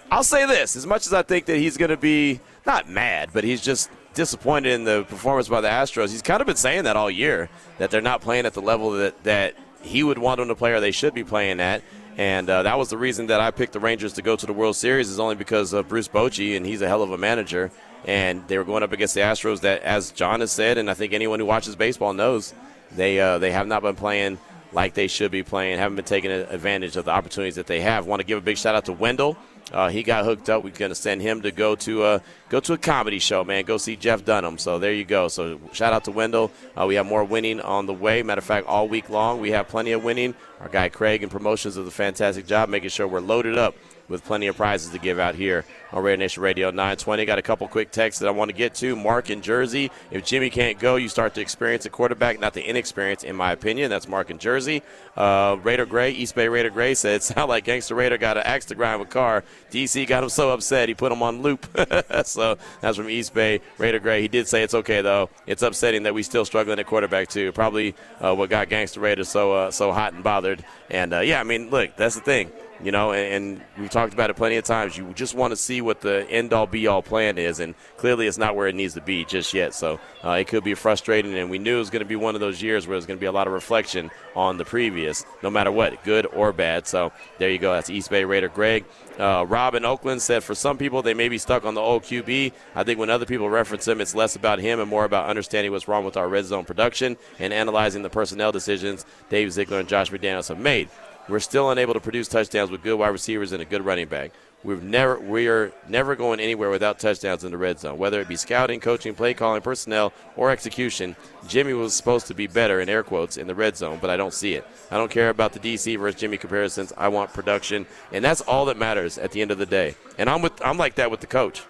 I'll say this, as much as I think that he's going to be not mad, but he's just disappointed in the performance by the Astros. He's kind of been saying that all year, that they're not playing at the level that, that he would want them to play or they should be playing at. And uh, that was the reason that I picked the Rangers to go to the World Series is only because of Bruce Bochy, and he's a hell of a manager. And they were going up against the Astros that, as John has said, and I think anyone who watches baseball knows, they uh, they have not been playing like they should be playing, haven't been taking advantage of the opportunities that they have. Want to give a big shout out to Wendell Uh, he got hooked up. We're going to send him to go to a go to a comedy show, man. Go see Jeff Dunham. So there you go. So shout out to Wendell. Uh, we have more winning on the way. Matter of fact, all week long we have plenty of winning. Our guy Craig and promotions does a fantastic job making sure we're loaded up with plenty of prizes to give out here on Raider Nation Radio 920. Got a couple quick texts that I want to get to. Mark in Jersey. If Jimmy can't go, you start to experience a quarterback, not the inexperience, in my opinion. That's Mark in Jersey. Uh, Raider Gray, East Bay Raider Gray said, it sounded like Gangster Raider got an axe to grind with Carr. DC got him so upset he put him on loop. so that's from East Bay Raider Gray. He did say it's okay though. It's upsetting that we still struggling at quarterback too. Probably uh, what got Gangster Raider so uh, so hot and bothered. And uh, yeah, I mean, look, that's the thing you know, and, and, we've talked about it plenty of times. You just want to see what the end all be all plan is, and clearly it's not where it needs to be just yet. So uh, it could be frustrating, and we knew it was going to be one of those years where there's going to be a lot of reflection on the previous, no matter what, good or bad. So there you go. That's East Bay Raider Greg. Uh, Rob in Oakland said for some people they may be stuck on the old QB. I think when other people reference him, it's less about him and more about understanding what's wrong with our red zone production and analyzing the personnel decisions Dave Ziegler and Josh McDaniels have made. We're still unable to produce touchdowns with good wide receivers and a good running back. We've never we are never going anywhere without touchdowns in the red zone. Whether it be scouting, coaching, play calling, personnel, or execution, Jimmy was supposed to be better in air quotes in the red zone, but I don't see it. I don't care about the DC versus Jimmy comparisons. I want production, and that's all that matters at the end of the day. And I'm with I'm like that with the coach.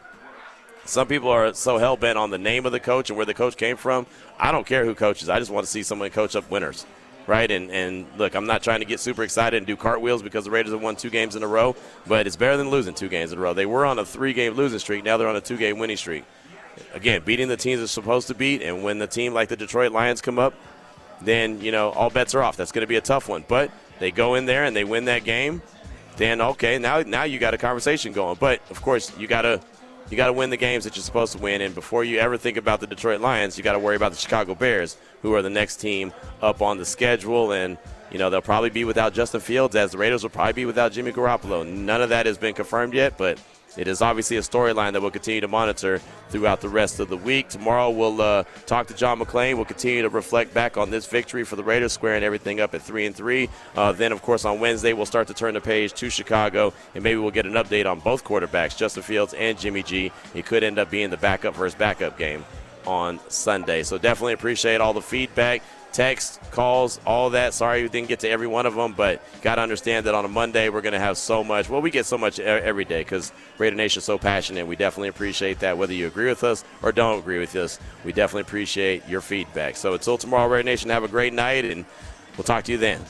Some people are so hell bent on the name of the coach and where the coach came from. I don't care who coaches. I just want to see someone coach up winners right? And and look, I'm not trying to get super excited and do cartwheels because the Raiders have won two games in a row, but it's better than losing two games in a row. They were on a three-game losing streak. Now they're on a two-game winning streak. Again, beating the teams they're supposed to beat, and when the team like the Detroit Lions come up, then you know all bets are off. That's going to be a tough one. But they go in there and they win that game. Then okay, now now you got a conversation going. But of course, you got to you got to win the games that you're supposed to win. And before you ever think about the Detroit Lions, you got to worry about the Chicago Bears, who are the next team up on the schedule. And, you know, they'll probably be without Justin Fields, as the Raiders will probably be without Jimmy Garoppolo. None of that has been confirmed yet, but it is obviously a storyline that we'll continue to monitor throughout the rest of the week. Tomorrow we'll uh, talk to John McClain. We'll continue to reflect back on this victory for the Raiders, squaring everything up at three and three. Uh, then, of course, on Wednesday we'll start to turn the page to Chicago, and maybe we'll get an update on both quarterbacks, Justin Fields and Jimmy G. It could end up being the backup versus backup game on Sunday. So definitely appreciate all the feedback text, calls, all that. Sorry we didn't get to every one of them, but got to understand that on a Monday we're going to have so much. Well, we get so much every day because Raider Nation is so passionate. We definitely appreciate that. Whether you agree with us or don't agree with us, we definitely appreciate your feedback. So until tomorrow, Raider Nation, have a great night, and we'll talk to you then.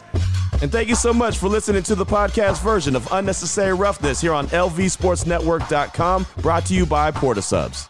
And thank you so much for listening to the podcast version of Unnecessary Roughness here on LVSportsNetwork.com, brought to you by Port of Subs.